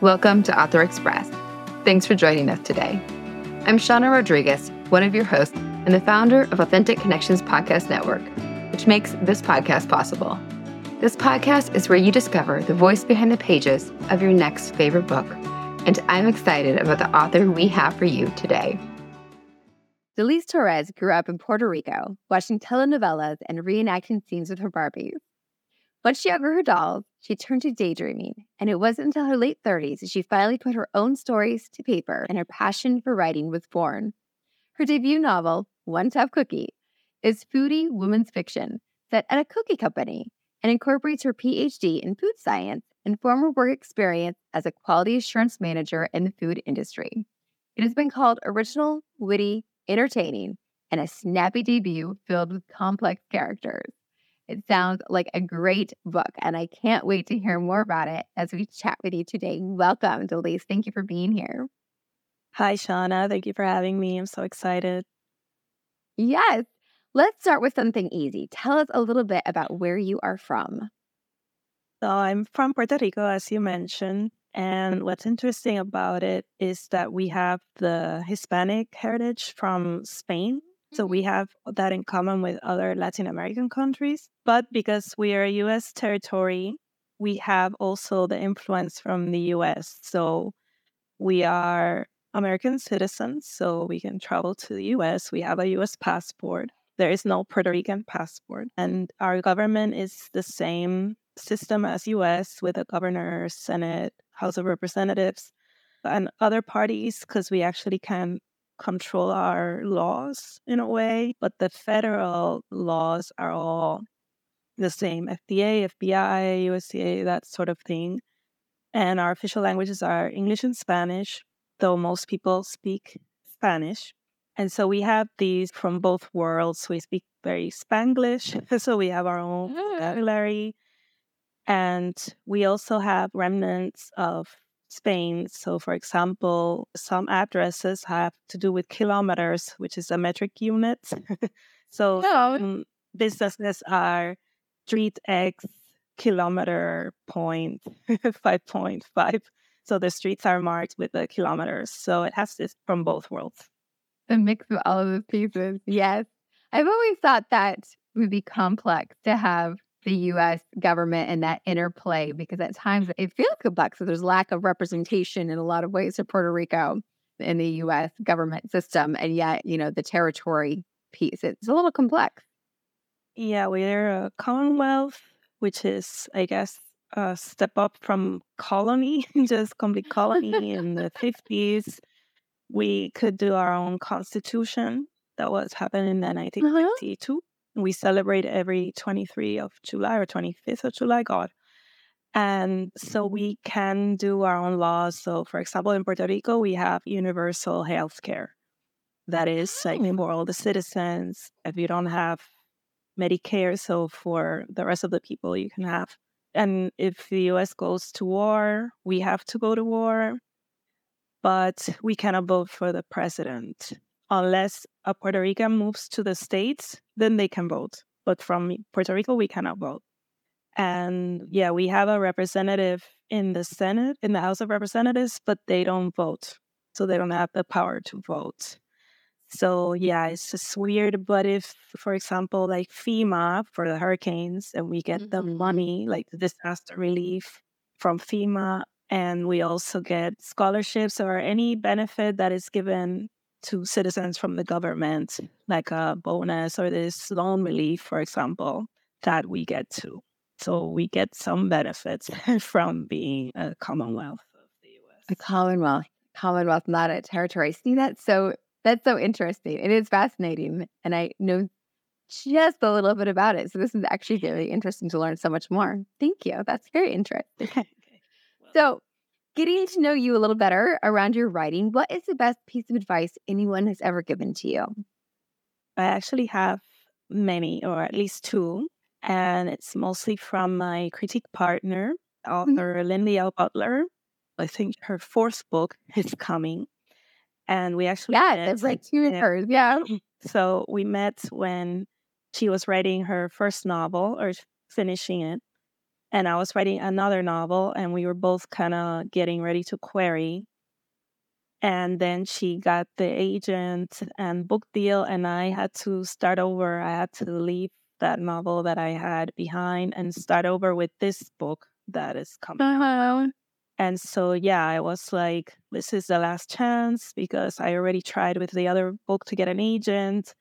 Welcome to Author Express. Thanks for joining us today. I'm Shawna Rodrigues, one of your hosts and the founder of Authentic Connections Podcast Network, which makes this podcast possible. This podcast is where you discover the voice behind the pages of your next favorite book, and I'm excited about the author we have for you today. Delise Torres grew up in Puerto Rico, watching telenovelas and reenacting scenes with her Barbies. Once she outgrew her dolls, she turned to daydreaming, and it wasn't until her late 30s that she finally put her own stories to paper and her passion for writing was born. Her debut novel, One Tough Cookie, is foodie women's fiction set at a cookie company and incorporates her PhD in food science and former work experience as a quality assurance manager in the food industry. It has been called original, witty, entertaining, and a snappy debut filled with complex characters. It sounds like a great book, and I can't wait to hear more about it as we chat with you today. Welcome, Delise. Thank you for being here. Hi, Shawna. Thank you for having me. I'm so excited. Yes. Let's start with something easy. Tell us a little bit about where you are from. So, I'm from Puerto Rico, as you mentioned. And what's interesting about it is that we have the Hispanic heritage from Spain so we mm-hmm. have that in common with other Latin American countries. But because we are a US territory, we have also the influence from the US. So we are American citizens, so we can travel to the US. We have a US passport. There is no Puerto Rican passport. And our government is the same system as US with a governor, Senate, House of Representatives, and other parties, because we actually can control our laws in a way, but the federal laws are all the same FDA, FBI, USDA, that sort of thing. And our official languages are English and Spanish, though most people speak Spanish. And so we have these from both worlds. We speak very Spanglish, so we have our own mm. vocabulary. And we also have remnants of Spain. So, for example, some addresses have to do with kilometers, which is a metric unit. so, oh. um, businesses are street X kilometer point 5.5. So, the streets are marked with the kilometers. So, it has this from both worlds. A mix of all of the pieces. Yes. I've always thought that would be complex to have the US government and that interplay because at times it feels complex. So there's lack of representation in a lot of ways for Puerto Rico in the US government system. And yet, you know, the territory piece, it's a little complex. Yeah, we're a commonwealth, which is, I guess, a step up from colony, just complete colony in the 50s. We could do our own constitution. That was happening in 1952. Uh-huh. We celebrate every 23 of July or 25th of July, God. And so mm-hmm. we can do our own laws. So, for example, in Puerto Rico, we have universal health care. That is like oh. for all the citizens. If you don't have Medicare, so for the rest of the people, you can have. And if the US goes to war, we have to go to war, but we cannot vote for the president unless a Puerto Rican moves to the States, then they can vote. But from Puerto Rico, we cannot vote. And yeah, we have a representative in the Senate, in the House of Representatives, but they don't vote. So they don't have the power to vote. So yeah, it's just weird. But if, for example, like FEMA for the hurricanes, and we get mm-hmm. the money, like the disaster relief from FEMA, and we also get scholarships or any benefit that is given to citizens from the government, like a bonus or this loan relief, for example, that we get to. So we get some benefits from being a commonwealth of the US. A commonwealth, commonwealth, not a territory. See, that's so that's so interesting. It is fascinating, and I know just a little bit about it. So this is actually really interesting to learn so much more. Thank you. That's very interesting. okay. Well. So getting to know you a little better around your writing, what is the best piece of advice anyone has ever given to you? I actually have many, or at least two, and it's mostly from my critique partner, mm-hmm. author mm-hmm. Lyn Liao Butler. I think her fourth book is coming. And we actually Yeah, it's like two years. Yeah. So we met when she was writing her first novel or finishing it. And I was writing another novel, and we were both kind of getting ready to query. And then she got the agent and book deal, and I had to start over. I had to leave that novel that I had behind and start over with this book that is coming. Uh-huh. And so, yeah, I was like, this is the last chance because I already tried with the other book to get an agent.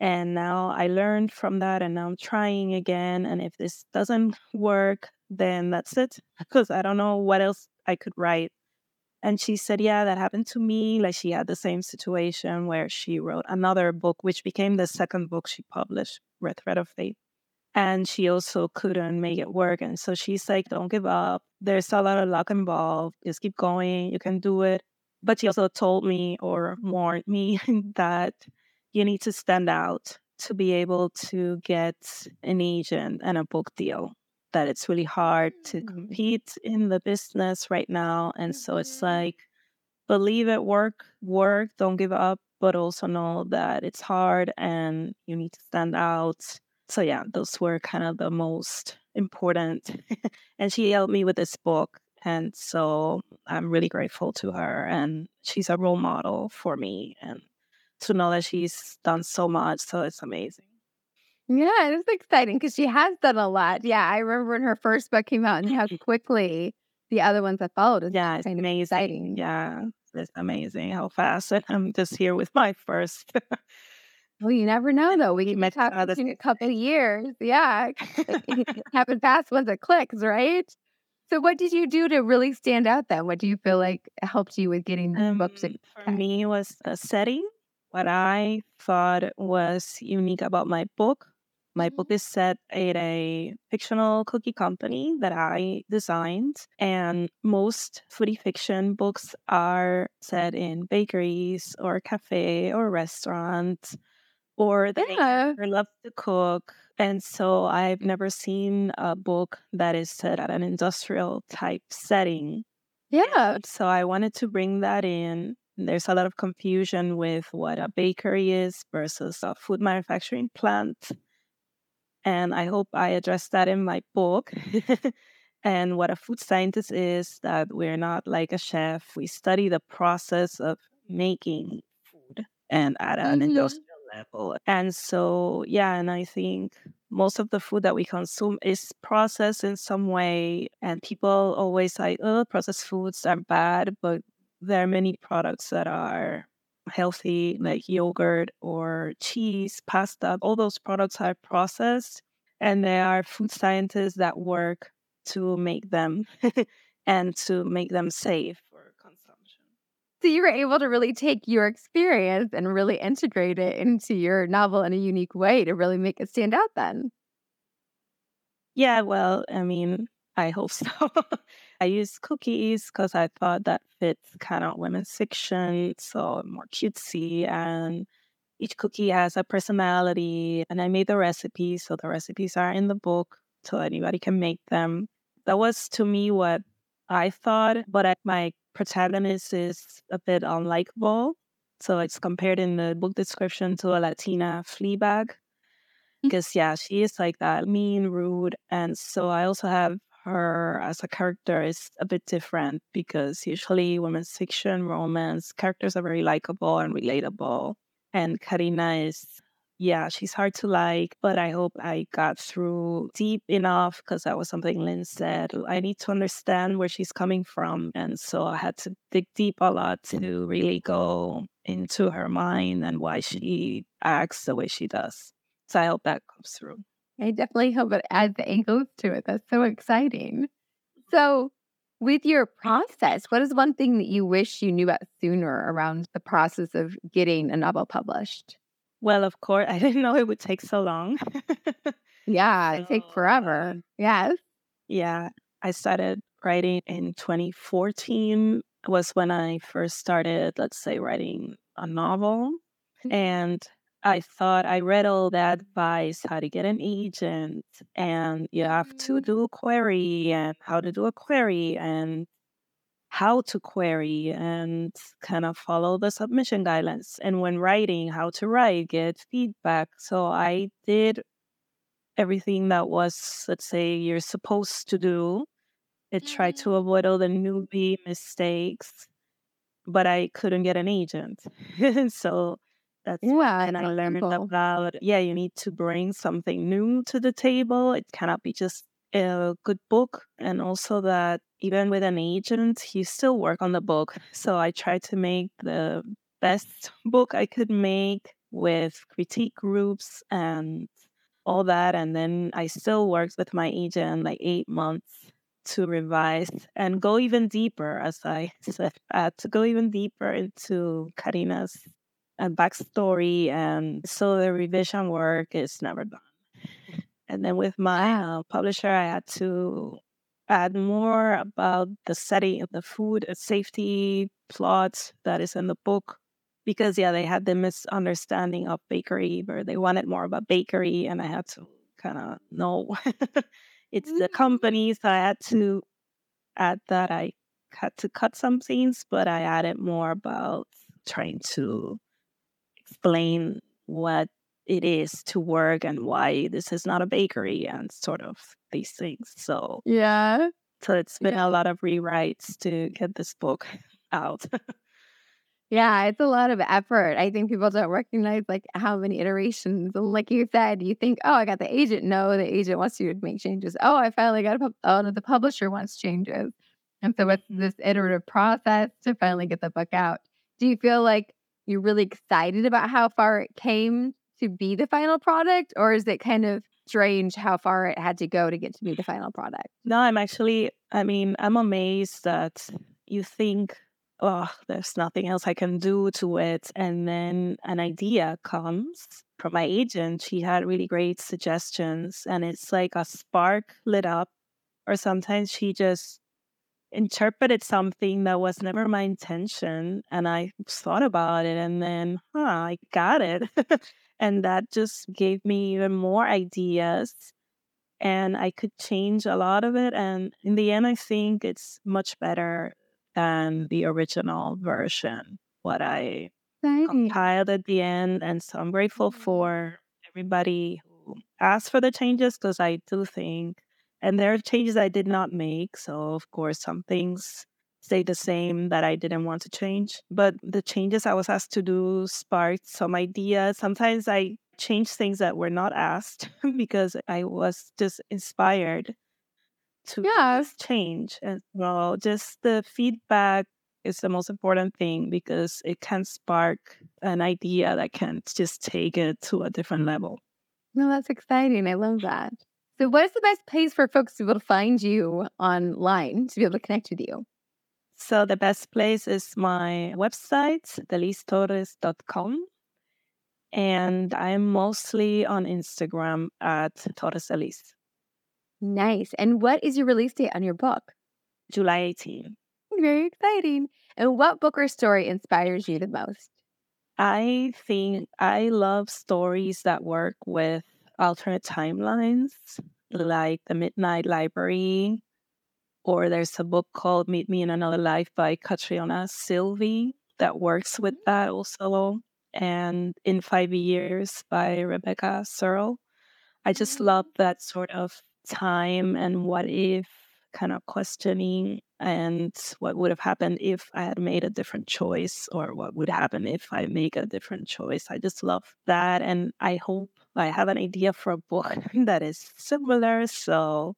And now I learned from that and now I'm trying again. And if this doesn't work, then that's it because I don't know what else I could write. And she said, Yeah, that happened to me. Like she had the same situation where she wrote another book, which became the second book she published, Red Thread of Fate. And she also couldn't make it work. And so she's like, Don't give up. There's a lot of luck involved. Just keep going. You can do it. But she also told me or warned me that you need to stand out to be able to get an agent and a book deal that it's really hard to Mm. compete in the business right now. And so it's like, believe it, work, work, don't give up, but also know that it's hard and you need to stand out. So, yeah, those were kind of the most important. and she helped me with this book. And so I'm really grateful to her. And she's a role model for me. And to know that she's done so much. So it's amazing. Yeah, it's exciting because she has done a lot. Yeah, I remember when her first book came out and how quickly the other ones that followed. It's Yeah, it's kind of amazing. exciting. Yeah, it's amazing how fast. And I'm just here with my first. Well, you never know though. We met talk uh, in a couple of years. Yeah, happen fast once it clicks, right? So, what did you do to really stand out then? What do you feel like helped you with getting Um, books? to- for me, it was a setting. What I thought was unique about my book. My Mm-hmm. book is set at a fictional cookie company that I designed, and most foodie fiction books are set in bakeries or cafe or restaurants, or the Yeah. character loves to cook. And so I've never seen a book that is set at an industrial type setting. Yeah. So I wanted to bring that in. There's a lot of confusion with what a bakery is versus a food manufacturing plant. And I hope I address that in my book. and what a food scientist is that we're not like a chef. We study the process of making food and at an Mhm. industrial level. And so, yeah, and I think most of the food that we consume is processed in some way. And people always say, oh, processed foods are bad, but there are many products that are healthy, like yogurt or cheese, pasta. All those products are processed, and there are food scientists that work to make them and to make them safe for consumption. So, you were able to really take your experience and really integrate it into your novel in a unique way to really make it stand out then. Yeah, well, I mean, I hope so. I used cookies because I thought that fits kind of women's fiction, so more cutesy. And each cookie has a personality. And I made the recipes, so the recipes are in the book, so anybody can make them. That was to me what I thought, but I, my protagonist is a bit unlikable. So it's compared in the book description to a Latina Fleabag. Mm. because yeah, she is like that, mean, rude, and so I also have her as a character is a bit different because usually women's fiction, romance characters are very likable and relatable, and Karina is. Yeah, she's hard to like, but I hope I got through deep enough because that was something Lyn said. I need to understand where she's coming from. And so I had to dig deep a lot to really go into her mind and why she acts the way she does. So I hope that comes through. I definitely hope it adds angles to it. That's so exciting. So, with your process, what is one thing that you wish you knew about sooner around the process of getting a novel published? Well, of course, I didn't know it would take so long. Yeah, it takes forever. um, Yes. yeah, I started writing in 2014 was when I first started, let's say, writing a novel. And I thought I read all the advice, how to get an agent, and you have to mm. do a query, and how to do a query, and how to query, and kind of follow the submission guidelines. And when writing, how to write, get feedback. So I did everything that was, let's say, you're supposed to do. It tried to mm-hmm. avoid all the newbie mistakes, but I couldn't get an agent. so that's Yeah, and I learned about yeah, you need to bring something new to the table. It cannot be just a good book, and also that even with an agent, you still work on the book. So I tried to make the best book I could make with critique groups and all that, and then I still worked with my agent like eight months to revise and go even deeper, as I said, uh, to go even deeper into Karina's uh, backstory. And so the revision work is never done. And then with my uh, publisher, I had to add more about the setting of the food uh, safety plot that is in the book. Because, yeah, they had the misunderstanding of bakery where they wanted more of a bakery, and I had to kind of know it's the company. So I had to add that I had to cut some scenes, but I added more about trying to explain what it is to work and why this is not a bakery and sort of these things. So Yeah. so it's been a lot of rewrites to get this book out. Yeah, it's a lot of effort. I think people don't recognize like how many iterations. And like you said, you think, oh, I got the agent. No, the agent wants you to make changes. Oh, I finally got a pub- oh, no, the publisher wants changes. And so it's mm-hmm. this iterative process to finally get the book out. Do you feel like you're really excited about how far it came to be the final product, or is it kind of strange how far it had to go to get to be the final product? no, I'm actually I mean, I'm amazed that you think oh, there's nothing else I can do to it. And then an idea comes from my agent. She had really great suggestions, and it's like a spark lit up. Or sometimes she just interpreted something that was never my intention. And I thought about it, and then, huh, I got it. and that just gave me even more ideas. And I could change a lot of it. And in the end, I think it's much better than the original version, what I Exciting. compiled at the end. And so I'm grateful mm-hmm. for everybody who asked for the changes because I do think, and there are changes I did not make. So, of course, some things stay the same that I didn't want to change. But the changes I was asked to do sparked some ideas. Sometimes I changed things that were not asked because I was just inspired to just change. And well, just the feedback is the most important thing because it can spark an idea that can just take it to a different level. No, that's exciting. I love that. So, what is the best place for folks to be able to find you online to be able to connect with you? So the best place is my website, delisetorres.com. And I'm mostly on Instagram at torresdelise, Nice. And what is your release date on your book? July 18. Very exciting. And what book or story inspires you the most? I think I love stories that work with alternate timelines, like The Midnight Library, or there's a book called Meet Me in Another Life by Catriona Silvey that works with mm. that also, and In Five Years by Rebecca Serle. I just love mm. that sort of time and what if kind of questioning and what would have happened if I had made a different choice or what would happen if I make a different choice. I just love that. And I hope I have an idea for a book that is similar. So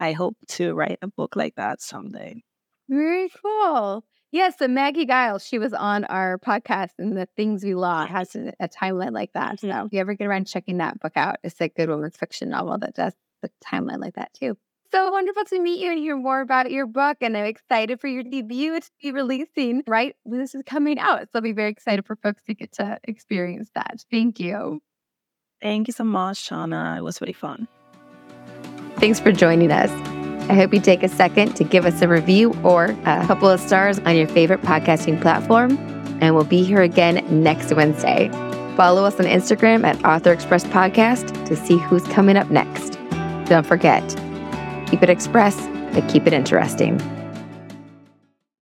I hope to write a book like that someday. Very cool. Yes, so Maggie Giles, she was on our podcast, and the things we lost has a, a timeline like that. So mm-hmm. if you ever get around checking that book out, it's a good woman's fiction novel that does the timeline like that too. So wonderful to meet you and hear more about your book. And I'm excited for your debut to be releasing right when this is coming out. So I'll be very excited for folks to get to experience that. Thank you. Thank you so much, Shawna. It was really fun. Thanks for joining us. I hope you take a second to give us a review or a couple of stars on your favorite podcasting platform. And we'll be here again next Wednesday. Follow us on Instagram at Author Express Podcast to see who's coming up next. Don't forget, keep it express, but keep it interesting.